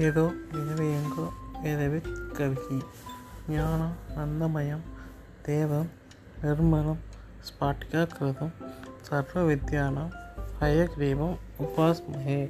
ఏదో వేదయంగో వేదవిత్ కవికి జ్ఞానం అందమయం దేవం నిర్మలం స్ఫాటికాకృతం సర్వవిద్యానం హయగ్రీవం ఉపాస్మహే